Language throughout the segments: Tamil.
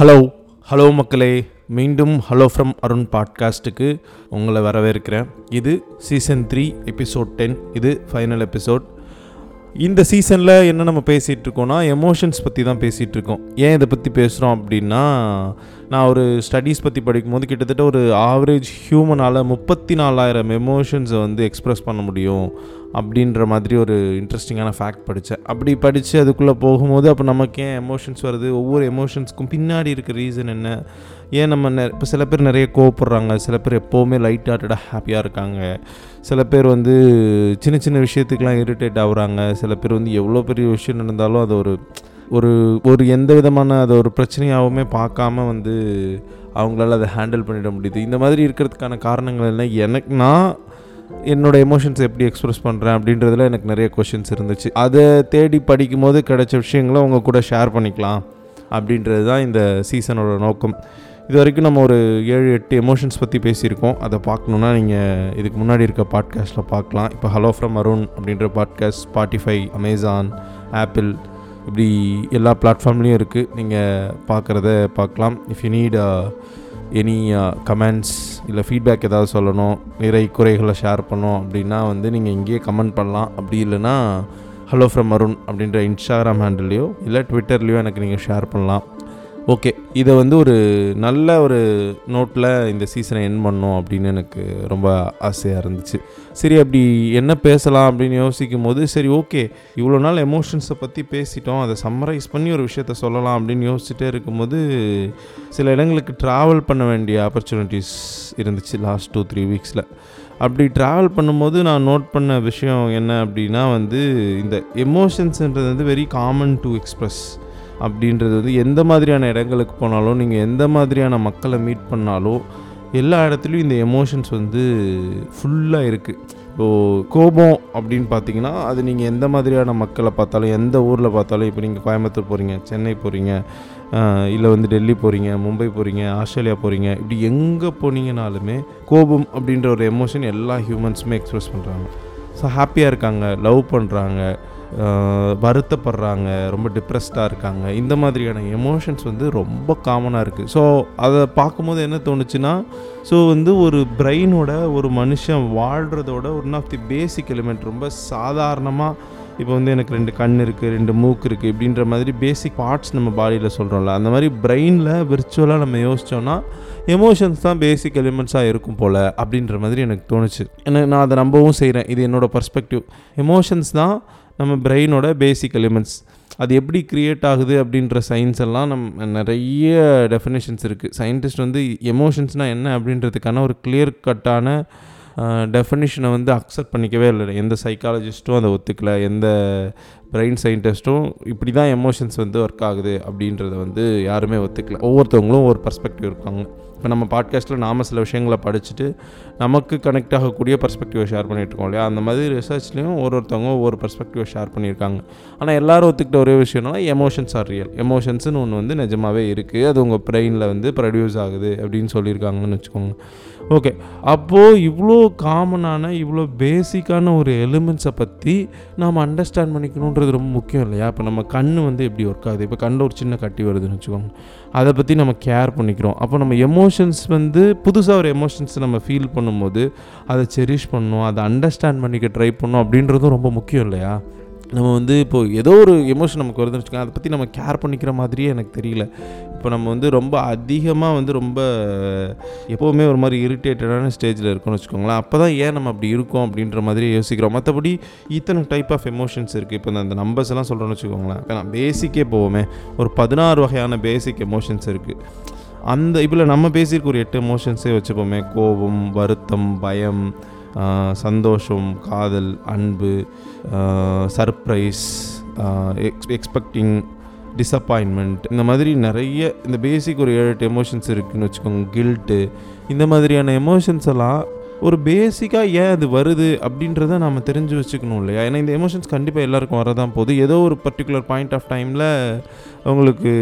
ஹலோ ஹலோ மக்களே. மீண்டும் ஹலோ ஃப்ரம் அருண் பாட்காஸ்ட்டுக்கு உங்களை வரவேற்கிறேன். இது சீசன் த்ரீ எபிசோட் டென் இது ஃபைனல் எபிசோட் இந்த சீசனில் என்ன நம்ம பேசிகிட்டு இருக்கோம்னா எமோஷன்ஸ் பற்றி தான் பேசிகிட்டு இருக்கோம். ஏன் இதை பற்றி பேசுகிறோம் அப்படின்னா நான் ஒரு ஸ்டடீஸ் பற்றி படிக்கும்போது கிட்டத்தட்ட ஒரு ஆவரேஜ் ஹியூமனால் முப்பத்தி நாலாயிரம் எமோஷன்ஸை வந்து எக்ஸ்ப்ரெஸ் பண்ண முடியும் அப்படின்ற மாதிரி ஒரு இன்ட்ரெஸ்டிங்கான ஃபேக்ட் படித்தேன். அப்படி படித்து அதுக்குள்ளே போகும்போது அப்போ நமக்கு ஏன் எமோஷன்ஸ் வருது? ஒவ்வொரு எமோஷன்ஸ்க்கும் பின்னாடி இருக்க ரீசன் என்ன? ஏன் நம்ம நெ இப்போ சில பேர் நிறைய கோவப்படுறாங்க. சில பேர் எப்போவுமே லைட் ஹார்ட்டடாக ஹாப்பியாக இருக்காங்க. சில பேர் வந்து சின்ன சின்ன விஷயத்துக்கெலாம் இரிட்டேட் ஆகுறாங்க. சில பேர் வந்து எவ்வளோ பெரிய விஷயம் நடந்தாலும் அது ஒரு ஒரு ஒரு எந்த விதமான அதை ஒரு பிரச்சனையாகவுமே பார்க்காம வந்து அவங்களால அதை ஹேண்டில் பண்ணிட முடியுது. இந்த மாதிரி இருக்கிறதுக்கான காரணங்கள் என்ன? எனக்கு நான் என்னோடய எமோஷன்ஸ் எப்படி எக்ஸ்ப்ரெஸ் பண்ணுறேன் அப்படின்றதுல எனக்கு நிறைய கொஷின்ஸ் இருந்துச்சு. அதை தேடி படிக்கும் போது கிடைச்ச விஷயங்களை உங்கள் கூட ஷேர் பண்ணிக்கலாம் அப்படின்றது தான் இந்த சீசனோட நோக்கம். இது வரைக்கும் நம்ம ஒரு ஏழு எட்டு எமோஷன்ஸ் பற்றி பேசியிருக்கோம். அதை பார்க்கணுன்னா நீங்கள் இதுக்கு முன்னாடி இருக்க பாட்காஸ்ட்டில் பார்க்கலாம். இப்போ ஹலோ ஃப்ரம் அருண் அப்படின்ற பாட்காஸ்ட் ஸ்பாட்டிஃபை அமேசான் ஆப்பிள் இப்படி எல்லா பிளாட்ஃபார்ம்லேயும் இருக்குது நீங்கள் பார்க்குறத பார்க்கலாம் if you need any uh, comments uh, இல்லை ஃபீட்பேக் ஏதாவது சொல்லணும் நிறை குறைகளை ஷேர் பண்ணோம் அப்படின்னா வந்து நீங்கள் இங்கேயே கமெண்ட் பண்ணலாம். அப்படி இல்லைன்னா ஹலோ ஃப்ரம் அருண் அப்படின்ற இன்ஸ்டாகிராம் ஹேண்டில்லையோ இல்லை ட்விட்டர்லேயோ எனக்கு நீங்கள் ஷேர் பண்ணலாம். ஓகே இதை வந்து ஒரு நல்ல ஒரு நோட்டில் இந்த சீசனை என் பண்ணோம் அப்படின்னு எனக்கு ரொம்ப ஆசையாக இருந்துச்சு. சரி அப்படி என்ன பேசலாம் அப்படின்னு யோசிக்கும் போது சரி ஓகே இவ்வளோ நாள் எமோஷன்ஸை பற்றி பேசிட்டோம். அதை சம்மரைஸ் பண்ணி ஒரு விஷயத்த சொல்லலாம் அப்படின்னு யோசிச்சுட்டே இருக்கும்போது சில இடங்களுக்கு ட்ராவல் பண்ண வேண்டிய ஆப்பர்ச்சுனிட்டிஸ் இருந்துச்சு லாஸ்ட் டூ த்ரீ வீக்ஸில் அப்படி ட்ராவல் பண்ணும்போது நான் நோட் பண்ண விஷயம் என்ன அப்படின்னா வந்து இந்த எமோஷன்ஸ்ன்றது வந்து வெரி காமன் டு எக்ஸ்ப்ரெஸ் அப்படின்றது வந்து எந்த மாதிரியான இடங்களுக்கு போனாலும் நீங்கள் எந்த மாதிரியான மக்களை மீட் பண்ணாலும் எல்லா இடத்துலையும் இந்த எமோஷன்ஸ் வந்து ஃபுல்லாக இருக்குது இப்போது கோபம் அப்படின்னு பார்த்தீங்கன்னா அது நீங்கள் எந்த மாதிரியான மக்களை பார்த்தாலும் எந்த ஊரில் பார்த்தாலும் இப்போ நீங்கள் கோயம்புத்தூர் போகிறீங்க சென்னை போகிறீங்க இல்லை வந்து டெல்லி போகிறீங்க மும்பை போகிறீங்க ஆஸ்திரேலியா போகிறீங்க இப்படி எங்கே போனீங்கனாலுமே கோபம் அப்படின்ற ஒரு எமோஷன் எல்லா ஹியூமன்ஸுமே எக்ஸ்ப்ரெஸ் பண்ணுறாங்க ஸோ ஹாப்பியாக இருக்காங்க லவ் பண்ணுறாங்க வருத்தப்படுறாங்க ரொம்ப டிப்ரெஸ்டாக இருக்காங்க. இந்த மாதிரியான எமோஷன்ஸ் வந்து ரொம்ப காமனாக இருக்குது ஸோ அதை பார்க்கும்போது என்ன தோணுச்சுன்னா ஸோ வந்து ஒரு பிரெயினோட ஒரு மனுஷன் வாழ்கிறதோட one of the basic element ரொம்ப சாதாரணமாக இப்போ வந்து எனக்கு ரெண்டு கண் இருக்குது ரெண்டு மூக்கு இருக்குது இப்படின்ற மாதிரி பேசிக் பார்ட்ஸ் நம்ம பாடியில் சொல்கிறோம்ல அந்த மாதிரி பிரெயினில் விர்ச்சுவலாக நம்ம யோசித்தோன்னா எமோஷன்ஸ் தான் பேசிக் எலிமெண்ட்ஸாக இருக்கும் போல் அப்படின்ற மாதிரி எனக்கு தோணுச்சு. எனக்கு நான் அதை நம்பவும் செய்கிறேன் இது என்னோடய பர்ஸ்பெக்டிவ் எமோஷன்ஸ் தான் நம்ம பிரெயினோட பேசிக் எலிமெண்ட்ஸ் அது எப்படி க்ரியேட் ஆகுது அப்படின்ற சயின்ஸ் எல்லாம் நம்ம நிறைய டெஃபினேஷன்ஸ் இருக்குது சயின்டிஸ்ட் வந்து எமோஷன்ஸ்னால் என்ன அப்படின்றதுக்கான ஒரு கிளியர் கட்டான டெஃபினிஷனை வந்து அக்செப்ட் பண்ணிக்கவே இல்லை. எந்த சைக்காலஜிஸ்ட்டும் அதை ஒத்துக்கலை. எந்த பிரெயின் சயின்டிஸ்ட்டும் இப்படி தான் எமோஷன்ஸ் வந்து ஒர்க் ஆகுது அப்படின்றத வந்து யாருமே ஒத்துக்கல. ஒவ்வொருத்தவங்களும் ஒரு பர்ஸ்பெக்டிவ் இருக்காங்க. இப்போ நம்ம பாட்காஸ்ட்டில் நாம் சில விஷயங்களை படிச்சுட்டு நமக்கு கனெக்ட் ஆகக்கூடிய பர்ஸ்பெக்டிவை ஷேர் பண்ணிகிட்ருக்கோம் இல்லையா? அந்த மாதிரி ரிசர்ச்லேயும் ஒரு ஒருத்தவங்க ஒவ்வொரு பர்ஸ்பெக்டிவை ஷேர் பண்ணியிருக்காங்க. ஆனால் எல்லோரும் ஒத்துக்கிட்ட ஒரே விஷயம்னா எமோஷன்ஸ் ஆர் ரியல் எமோஷன்ஸ்னு ஒன்று வந்து நிஜமாகவே இருக்குது அது உங்கள் பிரெயினில் வந்து ப்ரொடியூஸ் ஆகுது அப்படின்னு சொல்லியிருக்காங்கன்னு வச்சுக்கோங்க. ஓகே. அப்போது இவ்வளோ காமனான இவ்வளோ பேசிக்கான ஒரு எலிமெண்ட்ஸை பற்றி நாம் அண்டர்ஸ்டாண்ட் பண்ணிக்கணுன்றது ரொம்ப முக்கியம் இல்லையா? இப்போ நம்ம கண் வந்து எப்படி ஒர்க் ஆகுது? இப்போ கண்ணில் ஒரு சின்ன கட்டி வருதுன்னு வச்சுக்கோங்க. அதை பற்றி நம்ம கேர் பண்ணிக்கிறோம். அப்போ நம்ம எமோஷன்ஸ் வந்து புதுசாக ஒரு எமோஷன்ஸ் நம்ம ஃபீல் பண்ணும்போது அதை செரிஷ் பண்ணணும் அதை அண்டர்ஸ்டாண்ட் பண்ணிக்க ட்ரை பண்ணணும் அப்படின்றதும் ரொம்ப முக்கியம் இல்லையா? நம்ம வந்து இப்போது ஏதோ ஒரு எமோஷன் நமக்கு வருதுன்னு வச்சுக்கோங்க. அதை பற்றி நம்ம கேர் பண்ணிக்கிற மாதிரியே எனக்கு தெரியல. இப்போ நம்ம வந்து ரொம்ப அதிகமாக வந்து ரொம்ப எப்போவுமே ஒரு மாதிரி இரிட்டேட்டடான ஸ்டேஜில் இருக்கோம்னு வச்சுக்கோங்களேன். அப்போ தான் ஏன் நம்ம அப்படி இருக்கோம் அப்படின்ற மாதிரி யோசிக்கிறோம். மற்றபடி இத்தனை டைப் ஆஃப் எமோஷன்ஸ் இருக்குது இப்போ அந்த நம்பர்ஸ் எல்லாம் சொல்கிறோன்னு வச்சுக்கோங்களேன். இப்போ நான் பேசிக்கே போவோமே. ஒரு பதினாறு வகையான பேசிக் எமோஷன்ஸ் இருக்குது அந்த இப்போ நம்ம பேசியிருக்க ஒரு எட்டு எமோஷன்ஸே வச்சுப்போமே. கோபம் வருத்தம் பயம் சந்தோஷம் காதல் அன்பு சர்ப்ரைஸ் எக்ஸ் எக்ஸ்பெக்டிங் டிசப்பாயின்மெண்ட் இந்த மாதிரி நிறைய இந்த பேசிக் ஒரு ஏழு எட்டு எமோஷன்ஸ் இருக்குதுன்னு வச்சுக்கோங்க கில்ட்டு இந்த மாதிரியான எமோஷன்ஸ் எல்லாம் ஒரு பேசிக்காக ஏன் அது வருது அப்படின்றத நம்ம தெரிஞ்சு வச்சுக்கணும் இல்லையா? ஏன்னா இந்த எமோஷன்ஸ் கண்டிப்பாக எல்லாருக்கும் வரதான் போகுது. ஏதோ ஒரு பர்டிகுலர் பாயிண்ட் ஆஃப் டைமில் உங்களுக்கு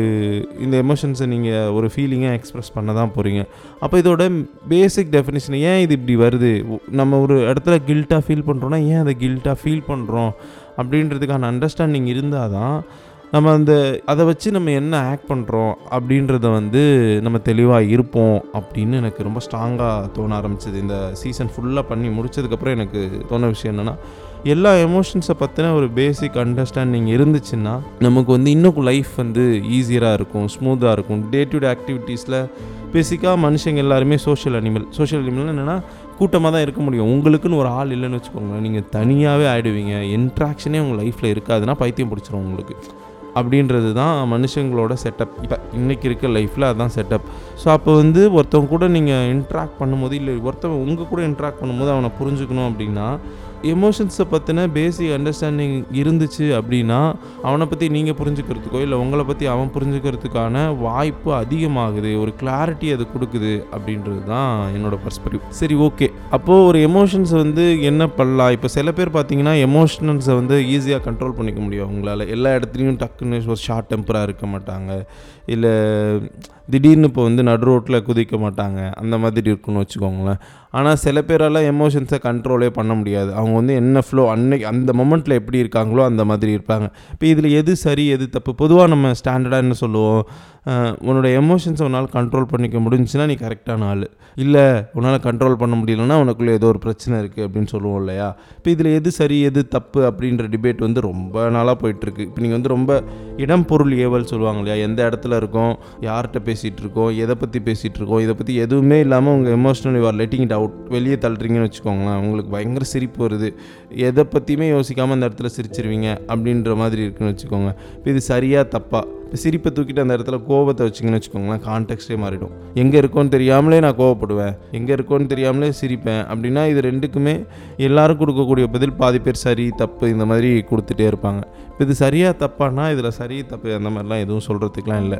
இந்த எமோஷன்ஸை நீங்கள் ஒரு ஃபீலிங்காக எக்ஸ்ப்ரெஸ் பண்ண தான் போகிறீங்க அப்போ இதோட பேசிக் டெஃபினேஷன் ஏன் இது இப்படி வருது? நம்ம ஒரு இடத்துல கில்ட்டாக ஃபீல் பண்ணுறோன்னா ஏன் அதை கில்ட்டாக ஃபீல் பண்ணுறோம் அப்படின்றதுக்கான அண்டர்ஸ்டாண்டிங் இருந்தால் தான் நம்ம அந்த அதை வச்சு நம்ம என்ன ஆக்ட் பண்ணுறோம் அப்படின்றத வந்து நம்ம தெளிவாக இருப்போம் அப்படின்னு எனக்கு ரொம்ப ஸ்ட்ராங்காக தோண ஆரம்பிச்சது. இந்த சீசன் ஃபுல்லாக பண்ணி முடிச்சதுக்கப்புறம் எனக்கு தோண விஷயம் என்னென்னா எல்லா எமோஷன்ஸை பற்றின ஒரு பேசிக் அண்டர்ஸ்டாண்டிங் இருந்துச்சுன்னா நமக்கு வந்து இன்னும் லைஃப் வந்து ஈஸியராக இருக்கும் ஸ்மூத்தாக இருக்கும். டே டு டே ஆக்டிவிட்டீஸில் பேசிக்காக மனுஷங்க எல்லாருமே சோஷியல் அனிமல் சோஷியல் அனிமல் என்னென்னா கூட்டமாக தான் இருக்க முடியும். உங்களுக்குன்னு ஒரு ஆள் இல்லைன்னு வச்சுக்கோங்களேன். நீங்கள் தனியாகவே ஆகிடுவீங்க இன்ட்ராக்ஷனே உங்கள் லைஃப்பில் இருக்காதுன்னா பைத்தியம் பிடிச்சிரும் உங்களுக்கு. அப்படின்றது தான் மனுஷங்களோட செட்டப் இப்போ இன்றைக்கி இருக்க லைஃப்பில் அதுதான் செட்டப் ஸோ அப்போ வந்து ஒருத்தவங்க கூட நீங்கள் இன்ட்ராக்ட் பண்ணும்போது இல்லை ஒருத்தவங்க உங்கள் கூட இன்ட்ராக்ட் பண்ணும்போது அவனை புரிஞ்சுக்கணும் அப்படின்னா எமோஷன்ஸை பற்றின பேசிக் அண்டர்ஸ்டாண்டிங் இருந்துச்சு அப்படின்னா அவனை பற்றி நீங்கள் புரிஞ்சுக்கிறதுக்கோ இல்லை உங்களை பற்றி அவன் புரிஞ்சுக்கிறதுக்கான வாய்ப்பு அதிகமாகுது. ஒரு கிளாரிட்டி அது கொடுக்குது அப்படின்றது தான் என்னோடய பர்ஸ்பெக்டிவ் சரி ஓகே அப்போது ஒரு எமோஷன்ஸ் வந்து என்ன பண்ணலாம் இப்போ சில பேர் பார்த்தீங்கன்னா எமோஷனல்ஸை வந்து ஈஸியாக கண்ட்ரோல் பண்ணிக்க முடியும். அவங்களால எல்லா இடத்துலையும் டக்குன்னு ஒரு ஷார்ட் டெம்பராக இருக்க மாட்டாங்க. இல்லை திடீர்னு இப்போ வந்து நடு ரோட்டில் குதிக்க மாட்டாங்க. அந்த மாதிரி இருக்குன்னு வச்சுக்கோங்களேன். ஆனால் சில பேரால் எமோஷன்ஸை கண்ட்ரோலே பண்ண முடியாது. அவங்க வந்து என்ன ஃப்ளோ அன்னைக்கு அந்த மொமெண்ட்டில் எப்படி இருக்காங்களோ அந்த மாதிரி இருப்பாங்க. இப்போ இதில் எது சரி எது தப்பு? பொதுவாக நம்ம ஸ்டாண்டர்டாக என்ன சொல்லுவோம்? உன்னோட எமோஷன்ஸை உன்னால் கண்ட்ரோல் பண்ணிக்க முடிஞ்சுன்னா நீ கரெக்டான ஆள். இல்லை உன்னால் கண்ட்ரோல் பண்ண முடியலன்னா உனக்குள்ளே ஏதோ ஒரு பிரச்சனை இருக்குது அப்படின்னு சொல்லுவோம் இல்லையா? இப்போ இதில் எது சரி எது தப்பு அப்படின்ற டிபேட் வந்து ரொம்ப நாளாக போயிட்டுருக்கு இப்போ நீங்கள் வந்து ரொம்ப இடம் பொருள் ஏவல் சொல்லுவாங்க இல்லையா? எந்த இடத்துல இருக்கோம்? யார்கிட்ட பேச இருக்கோம் எதை பற்றி பேசிகிட்டு இருக்கோம் இதை பற்றி எதுவுமே இல்லாமல் உங்கள் emotional you're letting it out வெளியே தள்ளுறீங்கன்னு வச்சுக்கோங்களேன். உங்களுக்கு பயங்கர சிரிப்பு வருது. எதை பற்றியுமே யோசிக்காமல் அந்த இடத்துல சிரிச்சிருவீங்க அப்படின்ற மாதிரி இருக்குன்னு வச்சுக்கோங்க. இப்போ இது சரியாக தப்பாக இப்போ சிரிப்பை தூக்கிட்டு அந்த இடத்துல கோபத்தை வச்சிங்கன்னு வச்சுக்கோங்களேன் கான்டெக்ட்டே மாறிடும். எங்கே இருக்கோன்னு தெரியாமலே நான் கோவப்படுவேன். எங்கே இருக்கோன்னு தெரியாமலே சிரிப்பேன் அப்படின்னா இது ரெண்டுக்குமே எல்லோரும் கொடுக்கக்கூடிய பதில் பாதி பேர் சரி தப்பு இந்த மாதிரி கொடுத்துட்டே இருப்பாங்க. இப்போ இது சரியாக தப்பானா இதில் சரி தப்பு அந்த மாதிரிலாம் எதுவும் சொல்கிறதுக்கெலாம் இல்லை.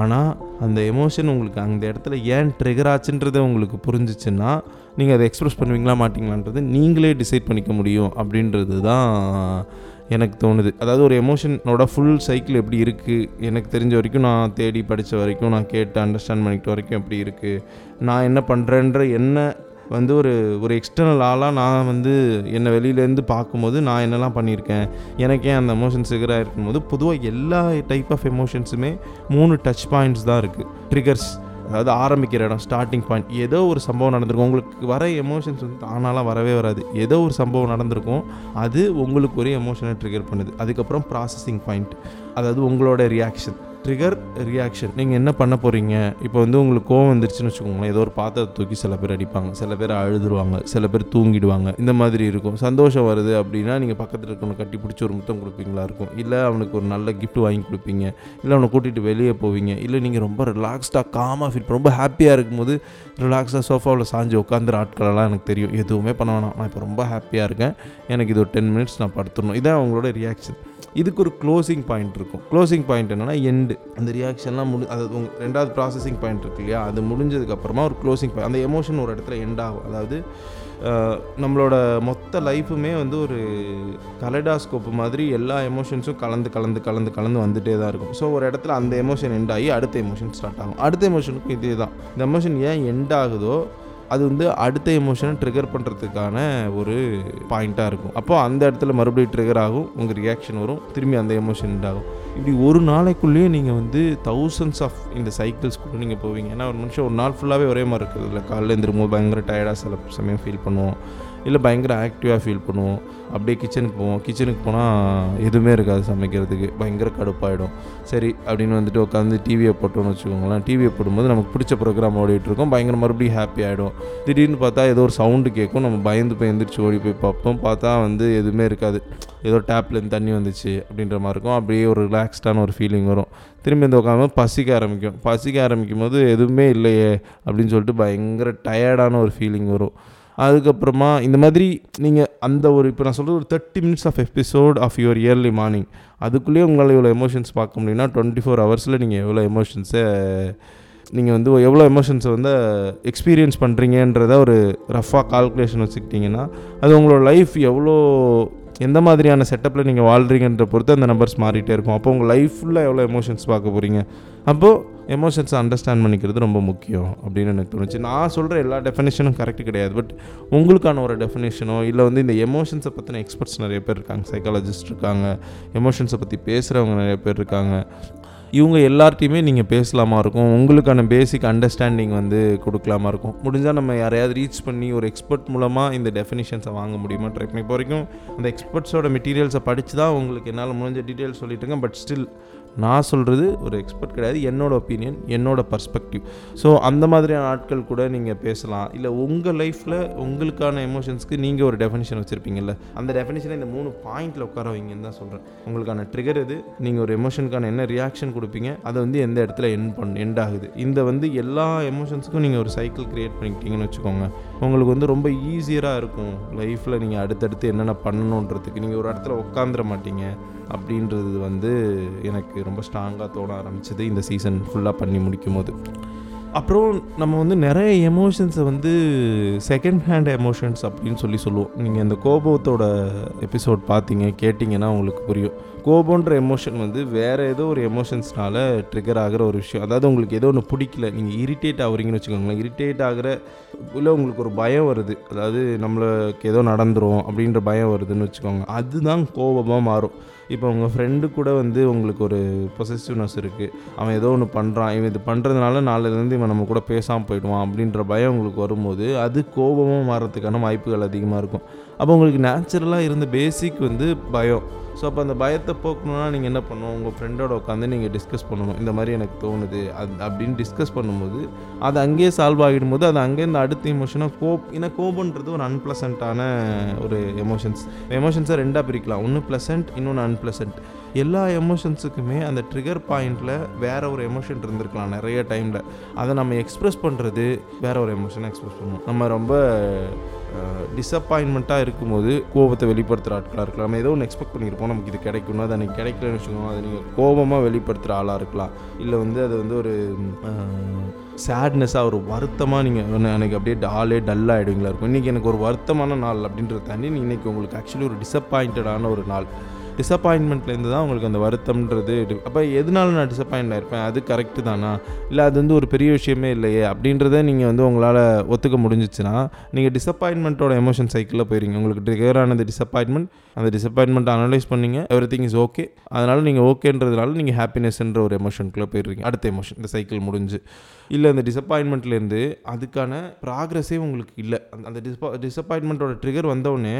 ஆனால் அந்த எமோஷன் உங்களுக்கு அந்த இடத்துல ஏன் ட்ரிகர் ஆச்சுன்றதை உங்களுக்கு புரிஞ்சிச்சுன்னா நீங்கள் அதை எக்ஸ்ப்ரெஸ் பண்ணுவீங்களா மாட்டிங்களான்றது நீங்களே டிசைட் பண்ணிக்க முடியும் அப்படின்றது தான் எனக்கு தோணுது. அதாவது ஒரு எமோஷனோட ஃபுல் சைக்கிள் எப்படி இருக்குது எனக்கு தெரிஞ்ச வரைக்கும் நான் தேடி படித்த வரைக்கும் நான் கேட்டு அண்டர்ஸ்டாண்ட் பண்ணிக்கிட்ட வரைக்கும் எப்படி இருக்குது நான் என்ன பண்ணுறேன்ற என்ன வந்து ஒரு ஒரு எக்ஸ்டர்னல் ஆளாக நான் வந்து என்னை வெளியிலேருந்து பார்க்கும்போது நான் என்னெல்லாம் பண்ணியிருக்கேன் எனக்கே அந்த எமோஷன்ஸ் சிகராக இருக்கும்போது பொதுவாக எல்லா டைப் ஆஃப் எமோஷன்ஸுமே மூணு டச் பாயிண்ட்ஸ் தான் இருக்குது ட்ரிகர்ஸ் அதாவது ஆரம்பிக்கிற இடம் ஸ்டார்டிங் பாயிண்ட் ஏதோ ஒரு சம்பவம் நடந்திருக்கும். உங்களுக்கு வர எமோஷன்ஸ் வந்து தானாலாம் வரவே வராது. ஏதோ ஒரு சம்பவம் நடந்திருக்கும். அது உங்களுக்கு ஒரு எமோஷனை ட்ரிகர் பண்ணுது. அதுக்கப்புறம் ப்ராசஸிங் பாயிண்ட் அதாவது உங்களோட ரியாக்ஷன் ட்ரிகர் ரியாக்ஷன் நீங்கள் என்ன பண்ண போகிறீங்க இப்போ வந்து உங்களுக்கு கோவம் வந்துருச்சுன்னு வச்சுக்கோங்களேன். ஏதோ ஒரு பாத்திரத்தை தூக்கி சில பேர் அடிப்பாங்க. சில பேர் அழுதுருவாங்க. சில பேர் தூங்கிடுவாங்க. இந்த மாதிரி இருக்கும். சந்தோஷம் வருது அப்படின்னா நீங்கள் பக்கத்தில் இருக்கவனை கட்டி பிடிச்சி ஒரு முத்தம் கொடுப்பீங்களா இருக்கும். இல்லை அவனுக்கு ஒரு நல்ல கிஃப்ட் வாங்கி கொடுப்பீங்க. இல்லை அவனை கூட்டிகிட்டு வெளியே போவீங்க. இல்லை நீங்கள் ரொம்ப ரிலாக்ஸ்டாக காமாக ஃபீல் ரொம்ப ஹாப்பியாக இருக்கும்போது ரிலாக்ஸாக சோஃபாவில் சாஞ்சு உட்காந்துற ஆட்களெல்லாம் எனக்கு தெரியும். எதுவுமே பண்ண வேணாம். நான் இப்போ ரொம்ப ஹாப்பியாக இருக்கேன். எனக்கு இது ஒரு டென் மினிட்ஸ் நான் படுத்துடணும். இதான் அவங்களோட ரியாக்ஷன் இதுக்கு ஒரு க்ளோசிங் பாயிண்ட் இருக்கும். க்ளோசிங் பாயிண்ட் என்னன்னா எண்டு அந்த ரியாக்ஷன்லாம் முடி அது ரெண்டாவது ப்ராசஸிங் பாயிண்ட் இருக்கு இல்லையா? அது முடிஞ்சதுக்கப்புறமா ஒரு க்ளோசிங் பாயிண்ட் அந்த எமோஷன் ஒரு இடத்துல எண்ட் ஆகும். அதாவது நம்மளோட மொத்த லைஃபுமே வந்து ஒரு கலடாஸ்கோப்பு மாதிரி எல்லா எமோஷன்ஸும் கலந்து கலந்து கலந்து கலந்து வந்துகிட்டே தான் இருக்கும். ஸோ ஒரு இடத்துல அந்த எமோஷன் எண்ட் ஆகி அடுத்த எமோஷன் ஸ்டார்ட் ஆகும். அடுத்த எமோஷனுக்கும் இதே தான் இந்த எமோஷன் ஏன் எண்ட் ஆகுதோ அது வந்து அடுத்த எமோஷனை ட்ரிகர் பண்ணுறதுக்கான ஒரு பாயிண்ட்டாக இருக்கும். அப்போ அந்த இடத்துல மறுபடியும் ட்ரிகர் ஆகும் உங்கள் ரியாக்ஷன் வரும் திரும்பி அந்த எமோஷன் ஆகும் இப்படி ஒரு நாளைக்குள்ளேயே நீங்கள் வந்து தௌசண்ட்ஸ் ஆஃப் இந்த சைக்கிள்ஸ்குள்ளே நீங்கள் போவீங்க. ஏன்னா ஒரு மனுஷன் ஒரு நாள் ஃபுல்லாகவே ஒரே மாதிரி இருக்குது இல்லை காலையில் எழுந்திருக்கும்போது பயங்கர டயர்டாக சில சமயம் ஃபீல் பண்ணுவோம். இல்லை பயங்கர ஆக்டிவாக ஃபீல் பண்ணுவோம். அப்படியே கிச்சனுக்கு போவோம். கிச்சனுக்கு போனால் எதுவுமே இருக்காது சமைக்கிறதுக்கு. பயங்கர கடுப்பாயிடும். சரி அப்படின்னு வந்துட்டு உட்காந்து டிவியை போட்டோம்னு வச்சுக்கோங்களேன். டிவியை போடும்போது நமக்கு பிடிச்ச ப்ரோக்ராம் ஓடிட்டு இருக்கோம். பயங்கர மறுபடியும் ஹாப்பி ஆகிடும் திடீர்னு பார்த்தா ஏதோ ஒரு சவுண்டு கேட்கும். நம்ம பயந்து போய் எந்திரிச்சு ஓடி போய் பார்ப்போம். பார்த்தா வந்து எதுவுமே இருக்காது. ஏதோ டேப்லேருந்து தண்ணி வந்துச்சு அப்படின்ற மாதிரி இருக்கும். அப்படியே ஒரு ரிலாக்ஸ்டான ஒரு ஃபீலிங் வரும். திரும்பி இந்த உட்காந்து பசிக்க ஆரம்பிக்கும். பசிக்க ஆரம்பிக்கும் போது எதுவுமே இல்லையே அப்படின்னு சொல்லிட்டு பயங்கர டயர்டான ஒரு ஃபீலிங் வரும். அதுக்கப்புறமா இந்த மாதிரி நீங்கள் அந்த ஒரு இப்போ நான் சொல்கிறது ஒரு thirty minutes of episode of your early morning அதுக்குள்ளேயே உங்களால் இவ்வளோ எமோஷன்ஸ் பார்க்க முடியும்னா டுவெண்ட்டி ஃபோர் ஹவர்ஸில் நீங்கள் எவ்வளோ எமோஷன்ஸை நீங்கள் வந்து எவ்வளோ எமோஷன்ஸை வந்து எக்ஸ்பீரியன்ஸ் பண்ணுறீங்கன்றத ஒரு ரஃபாக கால்குலேஷன் வச்சுக்கிட்டிங்கன்னா அது உங்களோட லைஃப் எவ்வளோ எந்த மாதிரியான செட்டப்பில் நீங்கள் வாழ்கிறீங்கன்ற பொறுத்து அந்த நம்பர்ஸ் மாறிட்டே இருக்கும். அப்போ உங்கள் லைஃப் ஃபுல்லாக எவ்வளோ எமோஷன்ஸ் பார்க்க போகிறீங்க அப்போது எமோஷன்ஸை அண்டர்ஸ்டாண்ட் பண்ணிக்கிறது ரொம்ப முக்கியம் அப்படின்னு எனக்கு தோணுச்சு. நான் சொல்கிற எல்லா டெஃபினேஷனும் கரெக்ட் கிடையாது. பட் உங்களுக்கான ஒரு டெஃபினேஷனோ இல்லை வந்து இந்த எமோஷன்ஸை பற்றின எக்ஸ்பர்ட்ஸ் நிறைய பேர் இருக்காங்க. சைக்காலஜிஸ்ட் இருக்காங்க. எமோஷன்ஸை பற்றி பேசுகிறவங்க நிறைய பேர் இருக்காங்க. இவங்க எல்லார்ட்டையுமே நீங்கள் பேசலாமா இருக்கும்? உங்களுக்கான பேசிக் அண்டர்ஸ்டாண்டிங் வந்து கொடுக்கலாமா இருக்கும்? முடிஞ்சால் நம்ம யாரையாவது ரீச் பண்ணி ஒரு எக்ஸ்பர்ட் மூலமாக இந்த டெஃபினிஷன்ஸை வாங்க முடியுமா? ட்ரை பண்ணி இப்போ வரைக்கும் அந்த எக்ஸ்பர்ட்ஸோட மெட்டீரியல்ஸை படித்து தான் உங்களுக்கு என்னால் முடிஞ்ச டீட்டெயில்ஸ் சொல்லிட்டுங்க பட் ஸ்டில் நான் சொல்கிறது ஒரு எக்ஸ்பர்ட் கிடையாது என்னோடய ஒப்பீனியன் என்னோட பர்ஸ்பெக்டிவ் ஸோ அந்த மாதிரியான ஆட்கள் கூட நீங்கள் பேசலாம். இல்லை உங்கள் லைஃப்பில் உங்களுக்கான எமோஷன்ஸ்க்கு நீங்கள் ஒரு டெஃபினிஷன் வச்சுருப்பீங்கல்ல? அந்த டெஃபினிஷனை இந்த மூணு பாயிண்டில் உட்கார வைங்கன்னு தான் சொல்கிறேன் உங்களுக்கான ட்ரிகர் இது நீங்கள் ஒரு எமோஷனுக்கான என்ன ரியாக்ஷன் கொடுப்பீங்க? அதை வந்து எந்த இடத்துல என் பண் எண்ட் ஆகுது? இந்த வந்து எல்லா எமோஷன்ஸுக்கும் நீங்கள் ஒரு சைக்கிள் க்ரியேட் பண்ணிக்கிட்டீங்கன்னு வச்சுக்கோங்க. உங்களுக்கு வந்து ரொம்ப ஈஸியராக இருக்கும் லைஃப்பில் நீங்கள் அடுத்தடுத்து என்னென்ன பண்ணணுன்றதுக்கு. நீங்கள் ஒரு இடத்துல உட்காந்துட மாட்டீங்க அப்படின்றது வந்து எனக்கு ரொம்ப ஸ்ட்ராங்காக தோண ஆரம்பிச்சது இந்த சீசன் ஃபுல்லாக பண்ணி முடிக்கும் போது. அப்புறம் நம்ம வந்து நிறைய எமோஷன்ஸை வந்து செகண்ட் ஹேண்ட் எமோஷன்ஸ் அப்படின்னு சொல்லி சொல்லுவோம். நீங்கள் இந்த கோபத்தோட எபிசோட் பார்த்தீங்க கேட்டிங்கன்னா உங்களுக்கு புரியும். கோபன்ற எமோஷன் வந்து வேறு ஏதோ ஒரு எமோஷன்ஸ்னால ட்ரிகர் ஆகிற ஒரு விஷயம். அதாவது உங்களுக்கு ஏதோ ஒன்று பிடிக்கல நீங்கள் இரிட்டேட் ஆகுறீங்கன்னு வச்சுக்கோங்களேன். இரிட்டேட் ஆகிற இல்லை உங்களுக்கு ஒரு பயம் வருது. அதாவது நம்மளுக்கு ஏதோ நடந்துரும் அப்படின்ற பயம் வருதுன்னு வச்சுக்கோங்க. அதுதான் கோபமாக மாறும். இப்போ உங்கள் ஃப்ரெண்டு கூட வந்து உங்களுக்கு ஒரு பொசசிவ்னஸ் இருக்குது அவன் ஏதோ ஒன்று பண்ணுறான் இவன் இது பண்ணுறதுனால நாளிலேருந்து இவன் நம்ம கூட பேசாமல் போயிடுவான் அப்படின்ற பயம் உங்களுக்கு வரும்போது அது கோபமாக மாறத்துக்கான வாய்ப்புகள் அதிகமாக இருக்கும். அப்போ உங்களுக்கு நேச்சுரலாக இருந்த பேசிக் வந்து பயம். ஸோ அப்போ அந்த பயத்தை போக்கணுன்னா நீங்கள் என்ன பண்ணணும்? உங்கள் ஃப்ரெண்டோட உட்காந்து நீங்கள் டிஸ்கஸ் பண்ணணும். இந்த மாதிரி எனக்கு தோணுது. அது அப்படின்னு டிஸ்கஸ் பண்ணும்போது அது அங்கேயே சால்வ் ஆகிடும்போது அது அங்கேருந்து அடுத்த எமோஷனாக கோப் ஏன்னா கோபன்றது ஒரு அன்பிளசண்ட்டான ஒரு எமோஷன்ஸ் எமோஷன்ஸை ரெண்டாக பிரிக்கலாம். ஒன்று ப்ளசண்ட் இன்னொன்று அன்பிளசண்ட் எல்லா எமோஷன்ஸுக்குமே அந்த ட்ரிகர் பாயிண்டில் வேற ஒரு எமோஷன் இருந்திருக்கலாம் நிறைய டைமில் அதை நம்ம எக்ஸ்ப்ரெஸ் பண்ணுறது வேற ஒரு எமோஷனை எக்ஸ்ப்ரெஸ் பண்ணுவோம் நம்ம ரொம்ப டிசப்பாயின்மெண்ட்டாக இருக்கும்போது கோபத்தை வெளிப்படுத்துகிற ஆட்களாக இருக்கலாம். நம்ம ஏதோ ஒன்று எக்ஸ்பெக்ட் பண்ணியிருப்போம். நமக்கு இது கிடைக்கணும் அது எனக்கு கிடைக்கலன்னு வச்சுக்கோங்க. அதை நீங்கள் கோபமாக வெளிப்படுத்துகிற ஆளாக இருக்கலாம். இல்லை வந்து அது வந்து ஒரு சேட்னஸாக ஒரு வருத்தமாக நீங்கள் எனக்கு அப்படியே டாலே டல்லாக ஆகிடுவீங்களா இருக்கும். இன்றைக்கி எனக்கு ஒரு வருத்தமான நாள் அப்படின்றத தாண்டி இன்றைக்கி உங்களுக்கு ஆக்சுவலி ஒரு டிசப்பாயிண்டடான ஒரு நாள். டிசப்பாயின்மெண்ட்லேருந்து தான் உங்களுக்கு அந்த வருத்தம்ன்றது அப்போ எதனால நான் டிசப்பாயிண்ட் ஆகிருப்பேன் அது கரெக்டு தானா? இல்லை அது வந்து ஒரு பெரிய விஷயமே இல்லையே? அப்படின்றத நீங்கள் வந்து உங்களால் ஒத்துக்க முடிஞ்சிச்சுன்னா நீங்கள் டிசப்பாயின்மெண்ட்டோட எமோஷன் சைக்கிளில் போயிருங்க. உங்களுக்கு ட்ரிகர் ஆனது டிசப்பாயின்மெண்ட் அந்த டிசப்பாயின்மெண்ட் அனலைஸ் பண்ணிங்க. எவ்ரி திங் இஸ் ஓகே அதனால் நீங்கள் ஓகேன்றதுனால நீங்கள் ஹாப்பினஸ்ன்ற ஒரு எமோஷனுக்குள்ளே போயிடுறீங்க. அடுத்த எமோஷன் இந்த சைக்கிள் முடிஞ்சு. இல்லை அந்த டிசப்பாயின்மெண்ட்லேருந்து அதுக்கான ப்ராக்ரஸே உங்களுக்கு இல்லை. அந்த அந்த டிசப்பா டிசப்பாயின்மெண்ட்டோட ட்ரிகர் வந்தவுடனே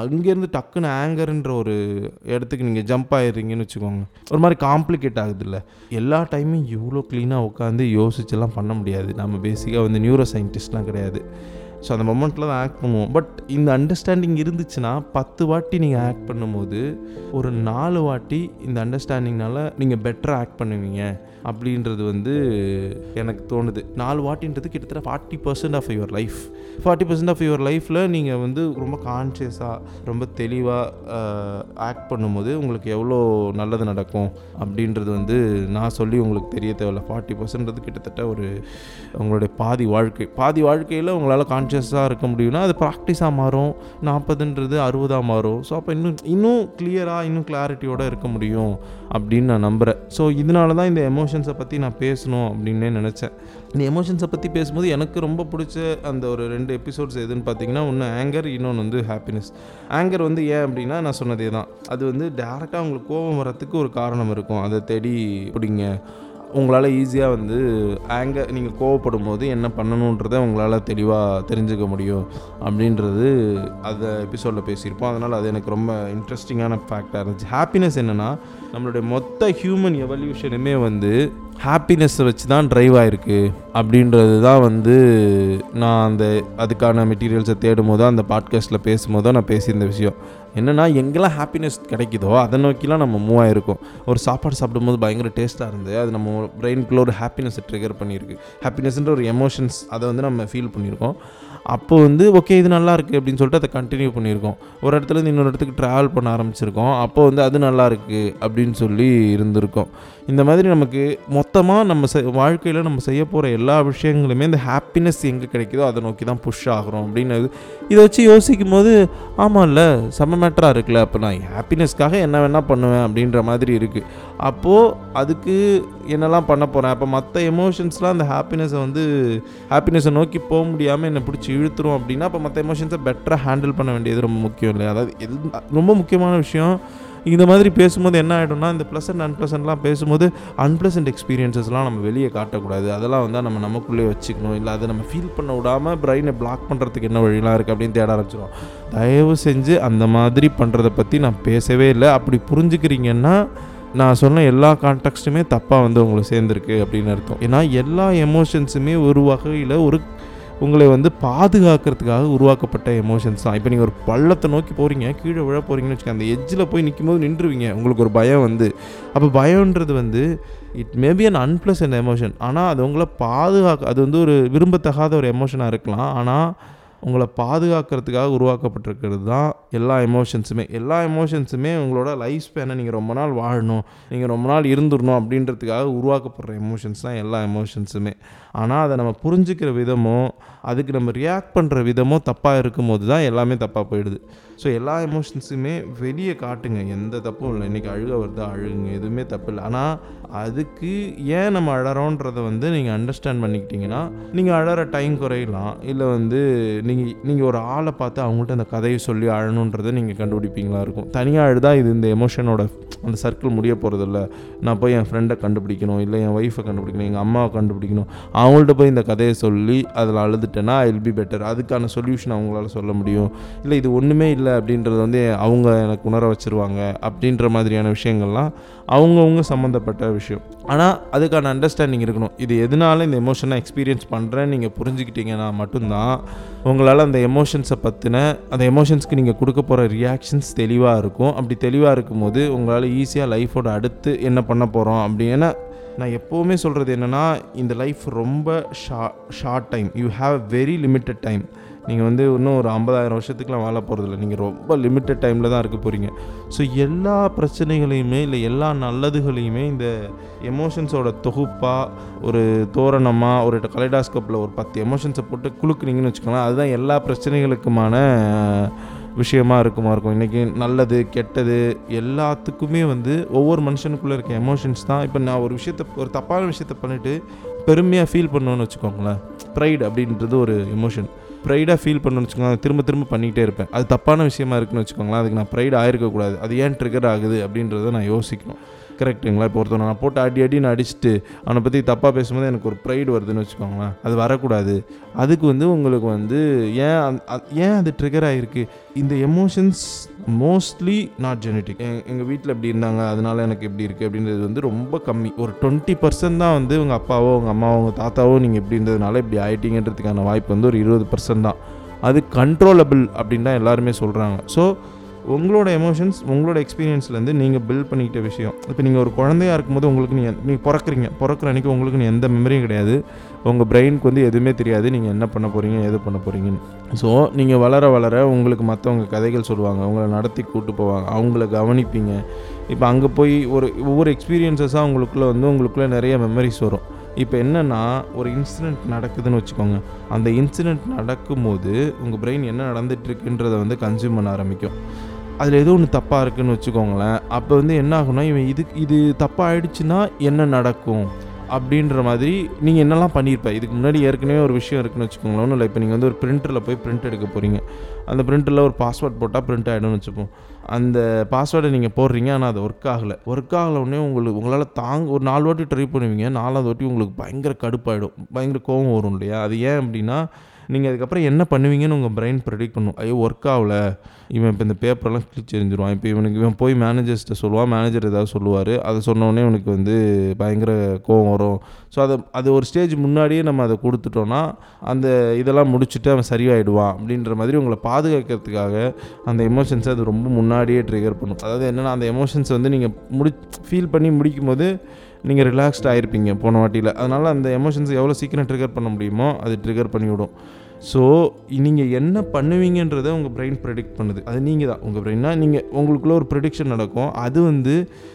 அங்கேருந்து டக்குன்னு ஆங்கர்ன்ற ஒரு இடத்துக்கு நீங்கள் ஜம்ப் ஆயிடுறீங்கன்னு வச்சுக்கோங்க. ஒரு மாதிரி காம்ப்ளிகேட் ஆகுது இல்லை எல்லா டைமும் இவ்வளோ க்ளீனாக உட்காந்து யோசிச்செல்லாம் பண்ண முடியாது. நம்ம பேசிக்காக வந்து நியூரோ சயின்டிஸ்ட்லாம் கிடையாது. ஸோ அந்த மொமெண்ட்டில் தான் ஆக்ட் பண்ணுவோம். பட் இந்த அண்டர்ஸ்டாண்டிங் இருந்துச்சுன்னா பத்து வாட்டி நீங்கள் ஆக்ட் பண்ணும்போது ஒரு நாலு வாட்டி இந்த அண்டர்ஸ்டாண்டிங்னால நீங்கள் பெட்டராக ஆக்ட் பண்ணுவீங்க. அப்படின்றது வந்து எனக்கு தோணுது. நாலு வாட்டின்றது கிட்டத்தட்ட forty percent of your life forty percent of your லைஃப்பில் நீங்கள் வந்து ரொம்ப கான்ஷியஸாக ரொம்ப தெளிவாக ஆக்ட் பண்ணும்போது உங்களுக்கு எவ்வளோ நல்லது நடக்கும் அப்படின்றது வந்து நான் சொல்லி உங்களுக்கு தெரிய தேவையில்ல. ஃபார்ட்டி பர்சன்ட்றது கிட்டத்தட்ட ஒரு உங்களுடைய பாதி வாழ்க்கை. பாதி வாழ்க்கையில் உங்களால் கான்ஷியஸாக இருக்க முடியும்னா அது ப்ராக்டிஸாக மாறும். நாற்பதுன்றது அறுபதாக மாறும். ஸோ அப்போ இன்னும் இன்னும் கிளியராக இன்னும் கிளாரிட்டியோடு இருக்க முடியும் அப்படின்னு நான் நம்புகிறேன் ஸோ இதனால தான் இந்த எமோஷன்ஸை பற்றி நான் பேசணும் அப்படின்னே நினச்சேன். இந்த எமோஷன்ஸை பற்றி பேசும்போது எனக்கு ரொம்ப பிடிச்ச அந்த ஒரு ரெண்டு எபிசோட்ஸ் எதுன்னு பார்த்தீங்கன்னா ஒன்று ஆங்கர் இன்னொன்று வந்து ஹாப்பினஸ் ஆங்கர் வந்து ஏன் அப்படின்னா நான் சொன்னதே தான் அது வந்து டேரெக்டாக உங்களுக்கு கோபம் வரத்துக்கு ஒரு காரணம் இருக்கும். அதை தேடி பிடிங்க. உங்களால் ஈஸியாக வந்து ஆங்கர் நீங்கள் கோவப்படும் போது என்ன பண்ணணுன்றதை உங்களால் தெளிவாக தெரிஞ்சுக்க முடியும் அப்படின்றது அதை எபிசோடில் பேசியிருப்போம். அதனால் அது எனக்கு ரொம்ப இன்ட்ரெஸ்டிங்கான ஃபேக்டாக இருந்துச்சு. ஹாப்பினஸ் என்னென்னா நம்மளுடைய மொத்த ஹியூமன் எவல்யூஷனுமே வந்து ஹாப்பினஸ்ஸை வச்சு தான் ட்ரைவ் ஆகிருக்கு அப்படின்றது தான் வந்து நான் அந்த அதுக்கான மெட்டீரியல்ஸை தேடும் போதோ அந்த பாட்காஸ்ட்டில் பேசும்போதோ நான் பேசியிருந்த விஷயம். என்னென்னா எங்கெல்லாம் ஹாப்பினஸ் கிடைக்குதோ அதை நோக்கிலாம் நம்ம மூவ் ஆகிருக்கோம் ஒரு சாப்பாடு சாப்பிடும்போது பயங்கர டேஸ்ட்டாக இருந்து அது நம்ம பிரெயின்குள்ளே ஒரு ஹாப்பினஸை ட்ரிகர் பண்ணியிருக்கு. ஹாப்பினஸ்ன்ற ஒரு எமோஷன்ஸ் அதை வந்து நம்ம ஃபீல் பண்ணியிருக்கோம். அப்போ வந்து ஓகே இது நல்லா இருக்குது அப்படின்னு சொல்லிட்டு அதை கண்டினியூ பண்ணியிருக்கோம். ஒரு இடத்துலேருந்து இன்னொரு இடத்துக்கு ட்ராவல் பண்ண ஆரம்பிச்சிருக்கோம். அப்போ வந்து அது நல்லா இருக்குது அப்படின்னு சொல்லி இருந்திருக்கோம். இந்த மாதிரி நமக்கு மொத்தமாக நம்ம வாழ்க்கையில் நம்ம செய்ய போகிற எல்லா விஷயங்களுமே இந்த ஹாப்பினஸ் எங்கே கிடைக்குதோ அதை நோக்கி தான் புஷ் ஆகிறோம் அப்படின்னு இதை வச்சு யோசிக்கும் போது ஆமாம்ல சமம் மேட்டராக இருக்குல்ல அப்போ நான் ஹாப்பினஸ்க்காக என்ன வேணால் பண்ணுவேன் அப்படின்ற மாதிரி இருக்குது அப்போது அதுக்கு என்னெல்லாம் பண்ண போகிறேன் அப்போ மற்ற எமோஷன்ஸ்லாம் அந்த ஹாப்பினஸை வந்து ஹாப்பினஸை நோக்கி போக முடியாமல் என்னை பிடிச்சி இழுத்துரும் அப்படின்னா அப்போ மற்ற எமோஷன்ஸை பெட்டராக ஹேண்டில் பண்ண வேண்டியது ரொம்ப முக்கியம் இல்லையா? அதாவது எல் ரொம்ப முக்கியமான விஷயம் இந்த மாதிரி பேசும்போது என்ன ஆகிடும்னா இந்த ப்ளசன்ட் அன்ப்ளசன்ட்லாம் பேசும்போது அன்ப்ளசன்ட் எக்ஸ்பீரியன்ஸஸ்லாம் நம்ம வெளியே காட்டக்கூடாது. அதெல்லாம் வந்து நம்ம நமக்குள்ளே வச்சுக்கணும். இல்லை அதை நம்ம ஃபீல் பண்ண விடாமல் பிரெயினை பிளாக் பண்ணுறதுக்கு என்ன வழிலாம் இருக்குது அப்படின்னு தேட ஆரம்பிச்சிடும் தயவு செஞ்சு அந்த மாதிரி பண்ணுறதை பற்றி நான் பேசவே இல்லை. அப்படி புரிஞ்சுக்கிறீங்கன்னா நான் சொன்ன எல்லா கான்டெக்ட்டுமே தப்பாக வந்து உங்களுக்கு சேர்ந்துருக்கு அப்படின்னு அர்த்தம். ஏன்னா எல்லா எமோஷன்ஸுமே ஒரு வகையில் ஒரு உங்களை வந்து பாதுகாக்கிறதுக்காக உருவாக்கப்பட்ட எமோஷன்ஸ் தான். இப்போ நீங்கள் ஒரு பள்ளத்தை நோக்கி போகிறீங்க கீழே விழ போகிறீங்கன்னு வச்சுக்கோங்க அந்த எஜ்ஜில் போய் நிற்கும் போது நின்றுவீங்க. உங்களுக்கு ஒரு பயம் வந்து. அப்போ பயம்ன்றது வந்து it may be an unpleasant emotion ஆனால் அது உங்களை பாதுகாக்க அது வந்து ஒரு விரும்பத்தகாத ஒரு எமோஷனாக இருக்கலாம். ஆனால் உங்களை பாதுகாக்கிறதுக்காக உருவாக்கப்பட்டிருக்கிறது தான் எல்லா எமோஷன்ஸுமே எல்லா எமோஷன்ஸுமே உங்களோட லைஃப் ஸ்பேனை நீங்கள் ரொம்ப நாள் வாழணும் நீங்கள் ரொம்ப நாள் இருந்துடணும் அப்படின்றதுக்காக உருவாக்கப்படுற எமோஷன்ஸ் தான் எல்லா எமோஷன்ஸுமே ஆனால் அதை நம்ம புரிஞ்சுக்கிற விதமோ அதுக்கு நம்ம ரியாக்ட் பண்ணுற விதமோ தப்பாக இருக்கும்போது தான் எல்லாமே தப்பாக போயிடுது. ஸோ எல்லா எமோஷன்ஸுமே வெளியே காட்டுங்க. எந்த தப்பும் இல்லை. இன்றைக்கி அழுக வருதா? அழுகுங்க. எதுவுமே தப்பு இல்லை. ஆனால் அதுக்கு ஏன் நம்ம அழறோன்றதை வந்து நீங்கள் அண்டர்ஸ்டாண்ட் பண்ணிக்கிட்டீங்கன்னா நீங்கள் அழற டைம் குறையலாம். இல்லை வந்து நீங்கள் நீங்கள் ஒரு ஆளை பார்த்து அவங்கள்ட்ட அந்த கதையை சொல்லி அழணுன்றதை நீங்கள் கண்டுபிடிப்பீங்களா இருக்கும். தனியாக அழுதா இது இந்த எமோஷனோட அந்த சர்க்கிள் முடிய போகிறதில்ல நான் போய் என் ஃப்ரெண்டை கண்டுபிடிக்கணும் இல்லை என் ஒய்ஃபை கண்டுபிடிக்கணும் எங்கள் அம்மாவை கண்டுபிடிக்கணும். அவங்கள்ட்ட போய் இந்த கதையை சொல்லி அதில் அழுதுட்டேன்னா ஐ வில் பி பெட்டர் அதுக்கான சொல்யூஷன் அவங்களால சொல்ல முடியும். இல்லை இது ஒன்றுமே இல்லை அப்படின்றது வந்து அவங்க எனக்கு உணர வச்சுருவாங்க அப்படின்ற மாதிரியான விஷயங்கள்லாம் அவங்கவுங்க சம்மந்தப்பட்ட விஷயம். ஆனால் அதுக்கான அண்டர்ஸ்டாண்டிங் இருக்கணும். இது எதனால இந்த எமோஷனை எக்ஸ்பீரியன்ஸ் பண்ணுறேன்னு நீங்கள் புரிஞ்சுக்கிட்டீங்கன்னா மட்டும்தான் உங்களால் அந்த எமோஷன்ஸை பற்றின அந்த எமோஷன்ஸ்க்கு நீங்கள் கொடுக்க போகிற ரியாக்ஷன்ஸ் தெளிவாக இருக்கும். அப்படி தெளிவாக இருக்கும்போது உங்களால் ஈஸியாக லைஃபோட அடுத்து என்ன பண்ண போகிறோம் அப்படின்னா நான் எப்போவுமே சொல்கிறது என்னென்னா இந்த லைஃப் ரொம்ப Shah short time you have very limited time நீங்கள் வந்து இன்னும் ஒரு ஐம்பதாயிரம் வருஷத்துக்குலாம் வாழ போகிறதில்ல நீங்கள் ரொம்ப லிமிட்டட் டைமில் தான் இருக்க போகிறீங்க ஸோ எல்லா பிரச்சனைகளையுமே இல்லை எல்லா நல்லதுகளையுமே இந்த எமோஷன்ஸோட தொகுப்பாக ஒரு தோரணமாக ஒரு கலைடாஸ்கோப்பில் ஒரு பத்து எமோஷன்ஸை போட்டு குலுக்குனீங்கன்னு வச்சுக்கோங்களேன் அதுதான் எல்லா பிரச்சனைகளுக்குமான விஷயமா இருக்குமா இருக்கும். இன்றைக்கி நல்லது கெட்டது எல்லாத்துக்குமே வந்து ஒவ்வொரு மனுஷனுக்குள்ளே இருக்க எமோஷன்ஸ் தான். இப்போ நான் ஒரு விஷயத்த ஒரு தப்பான விஷயத்த பண்ணிவிட்டு பெருமையாக ஃபீல் பண்ணோன்னு வச்சுக்கோங்களேன். ப்ரைடு அப்படின்றது ஒரு எமோஷன் ப்ரைடாக ஃபீல் பண்ணணும்னு வச்சுக்கோங்க திரும்ப திரும்ப பண்ணிகிட்டே இருப்பேன். அது தப்பான விஷயமா இருக்குன்னு வச்சுக்கோங்களேன் அதுக்கு நான் ப்ரைட் ஆயிருக்கக்கூடாது. அது ஏன் ட்ரிகர் ஆகுது அப்படின்றத நான் யோசிக்கணும். கரெக்டுங்களா இப்போ ஒருத்தவனை நான் போட்டு அடி அடி நான் அடிச்சுட்டு அவனை பற்றி தப்பாக பேசும்போது எனக்கு ஒரு ப்ரைடு வருதுன்னு வச்சுக்கோங்களேன். அது வரக்கூடாது. அதுக்கு வந்து உங்களுக்கு வந்து ஏன் ஏன் அது ட்ரிகர் ஆகிருக்கு இந்த எமோஷன்ஸ் மோஸ்ட்லி நாட் ஜெனட்டிக் எங்கள் வீட்டில் இப்படி இருந்தாங்க அதனால எனக்கு இப்படி இருக்குது அப்படின்றது வந்து ரொம்ப கம்மி. ஒரு டுவெண்ட்டி பர்சன்ட் தான் வந்து உங்கள் அப்பாவோ உங்கள் அம்மாவோ உங்கள் தாத்தாவோ நீங்கள் இப்படி இருந்ததுனால இப்படி ஆகிட்டீங்கன்றதுக்கான வாய்ப்பு வந்து ஒரு இருபது பர்சன்ட் தான். அது கண்ட்ரோலபிள் அப்படின்னு தான் எல்லாருமே சொல்கிறாங்க ஸோ உங்களோட எமோஷன்ஸ் உங்களோட எக்ஸ்பீரியன்ஸ்லேருந்து நீங்கள் பில்ட் பண்ணிக்கிட்ட விஷயம். இப்போ நீங்கள் ஒரு குழந்தையா இருக்கும்போது உங்களுக்கு நீங்கள் நீங்கள் பிறக்குறீங்க. பிறக்கிற அன்றைக்கி உங்களுக்கு எந்த மெமரியும் கிடையாது. உங்கள் பிரெயினுக்கு வந்து எதுவுமே தெரியாது. நீங்கள் என்ன பண்ண போகிறீங்க எது பண்ண போகிறீங்கன்னு ஸோ நீங்கள் வளர வளர உங்களுக்கு மற்றவங்க கதைகள் சொல்லுவாங்க. உங்களை நடத்தி கூட்டு போவாங்க. அவங்கள கவனிப்பீங்க. இப்போ அங்கே போய் ஒரு ஒவ்வொரு எக்ஸ்பீரியன்ஸஸாக உங்களுக்குள்ளே வந்து உங்களுக்குள்ளே நிறைய மெமரிஸ் வரும். இப்போ என்னென்னா ஒரு இன்சிடெண்ட் நடக்குதுன்னு வச்சுக்கோங்க. அந்த இன்சிடெண்ட் நடக்கும்போது உங்கள் பிரெயின் என்ன நடந்துட்டு வந்து கன்சியூம் பண்ண ஆரம்பிக்கும். அதில் ஏதோ ஒன்று தப்பாக இருக்குன்னு வச்சுக்கோங்களேன். அப்போ வந்து என்ன ஆகும்னா இவன் இது இது தப்பாக ஆயிடுச்சுன்னா என்ன நடக்கும்? அப்படின்ற மாதிரி நீங்கள் என்னெல்லாம் பண்ணியிருப்ப? இதுக்கு முன்னாடி ஏற்கனவே ஒரு விஷயம் இருக்குன்னு வச்சுக்கோங்களேன். ஒன்றும் இல்லை. இப்போ நீங்கள் வந்து ஒரு பிரிண்டரில் போய் பிரிண்ட் எடுக்க போகிறீங்க அந்த பிரிண்டரில் ஒரு பாஸ்வேர்ட் போட்டால் பிரிண்ட் ஆகிடும்னு வச்சுப்போம். அந்த பாஸ்வேர்டை நீங்கள் போடுறீங்க. ஆனால் அது ஒர்க் ஆகலை. ஒர்க் ஆகல உடனே உங்களுக்கு உங்களால் தாங்க ஒரு நாலு வாட்டி ட்ரை பண்ணுவீங்க. நாலாவது வாட்டி உங்களுக்கு பயங்கர கடுப்பாயிடும். பயங்கர கோவம் வரும் இல்லையா? அது ஏன் அப்படின்னா நீங்கள் அதுக்கப்புறம் என்ன பண்ணுவீங்கன்னு உங்கள் பிரெயின் ப்ரெடிக்ட் பண்ணும். ஐயோ ஒர்க் ஆகல. இவன் இப்போ இந்த பேப்பரெல்லாம் கிழிச்சு எரிஞ்சிருவான் இப்போ இவனுக்கு இவன் போய் மேனேஜர்ஸ்கிட்ட சொல்லுவான் மேனேஜர் ஏதாவது சொல்லுவார். அதை சொன்னோடனே இவனுக்கு வந்து பயங்கர கோவம் வரும். ஸோ அதை அது ஒரு ஸ்டேஜ் முன்னாடியே நம்ம அதை கொடுத்துட்டோன்னா அந்த இதெல்லாம் முடிச்சுட்டு அவன் சரியாயிடுவான் அப்படின்ற மாதிரி உங்களை பாதுகாக்கிறதுக்காக அந்த எமோஷன்ஸை அது ரொம்ப முன்னாடியே ட்ரிகர் பண்ணும். அதாவது என்னென்னா அந்த எமோஷன்ஸ் வந்து நீங்கள் முடி ஃபீல் பண்ணி முடிக்கும் போது நீங்கள் ரிலாக்ஸ்ட் ஆகிருப்பீங்க போன வாட்டியில். அதனால் அந்த எமோஷன்ஸ் எவ்வளோ சீக்கிரம் ட்ரிகர் பண்ண முடியுமோ அது ட்ரிகர் பண்ணிவிடும். ஸோ நீங்கள் என்ன பண்ணுவீங்கன்றதை உங்கள் பிரெயின் ப்ரெடிக்ட் பண்ணுது. அது நீங்கள் தான் உங்கள் பிரெயின்னா நீங்கள் உங்களுக்குள்ளே ஒரு ப்ரெடிக்ஷன் நடக்கும். அது வந்து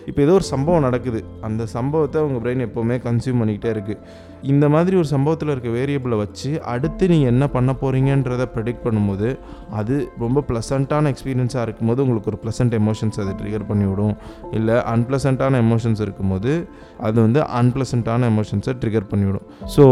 இப்போ ஏதோ ஒரு சம்பவம் நடக்குது. அந்த சம்பவத்தை உங்கள் பிரெயின் எப்போவுமே கன்சியூம் பண்ணிக்கிட்டே இருக்குது இந்த மாதிரி ஒரு சம்பவத்தில் இருக்க வேரியபிளை வச்சு அடுத்து நீங்கள் என்ன பண்ண போகிறீங்கன்றதை ப்ரெடிக்ட் பண்ணும்போது அது ரொம்ப ப்ளசண்ட்டான எக்ஸ்பீரியன்ஸாக இருக்கும்போது உங்களுக்கு ஒரு ப்ளசண்ட் எமோஷன்ஸ் அது ட்ரிகர் பண்ணிவிடும். இல்லை அன்ப்ளசண்ட்டான எமோஷன்ஸ் இருக்கும்போது அது வந்து அன்ப்ளசண்ட்டான எமோஷன்ஸை ட்ரிகர் பண்ணிவிடும். ஸோ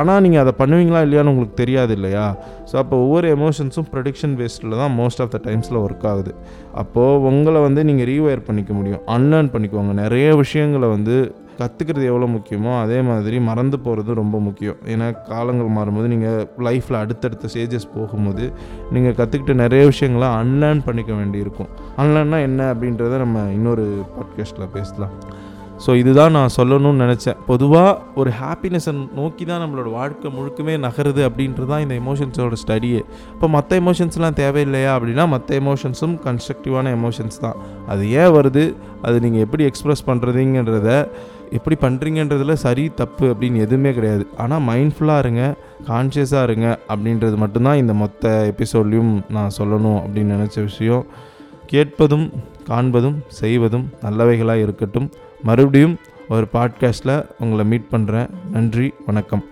ஆனால் நீங்கள் அதை பண்ணுவீங்களா இல்லையான்னு உங்களுக்கு தெரியாது இல்லையா? ஸோ அப்போ ஒவ்வொரு எமோஷன்ஸும் ப்ரொடிக்ஷன் பேஸ்டில் தான் மோஸ்ட் ஆஃப் த டைம்ஸில் ஒர்க் ஆகுது. அப்போது உங்களை வந்து நீங்கள் ரீவயர் பண்ணிக்க முடியும். அன்லேர்ன் பண்ணிக்கோங்க நிறைய விஷயங்களை வந்து கற்றுக்கிறது எவ்வளோ முக்கியமோ அதே மாதிரி மறந்து போகிறது ரொம்ப முக்கியம். ஏன்னா காலங்கள் மாறும்போது நீங்கள் லைஃப்பில் அடுத்தடுத்த ஸ்டேஜஸ் போகும்போது நீங்கள் கற்றுக்கிட்ட நிறைய விஷயங்களை அன்லேர்ன் பண்ணிக்க வேண்டியிருக்கும். அன்லேர்ன்னா என்ன அப்படின்றத நம்ம இன்னொரு பாட்காஸ்ட்டில் பேசலாம். ஸோ இதுதான் நான் சொல்லணும்னு நினச்சேன். பொதுவாக ஒரு ஹாப்பினஸை நோக்கி தான் நம்மளோட வாழ்க்கை முழுக்கமே நகருது அப்படின்றது தான் இந்த எமோஷன்ஸோட ஸ்டடியே இப்போ மற்ற எமோஷன்ஸ்லாம் தேவையில்லையா அப்படின்னா மற்ற எமோஷன்ஸும் கன்ஸ்ட்ரக்டிவான எமோஷன்ஸ் தான். அது ஏன் வருது? அது நீங்கள் எப்படி எக்ஸ்ப்ரெஸ் பண்ணுறதுங்கிறத எப்படி பண்ணுறீங்கன்றதுல சரி தப்பு அப்படின்னு எதுவுமே கிடையாது. ஆனால் மைண்ட்ஃபுல்லாக இருங்க கான்ஷியஸாக இருங்க அப்படின்றது மட்டும்தான் இந்த மொத்த எபிசோட்லேயும் நான் சொல்லணும் அப்படின்னு நினச்ச விஷயம். கேட்பதும் காண்பதும் செய்வதும் நல்லவைகளாக இருக்கட்டும். மறுபடியும் ஒரு பாட்காஸ்ட்டில் உங்களை மீட் பண்ணுறேன் நன்றி வணக்கம்.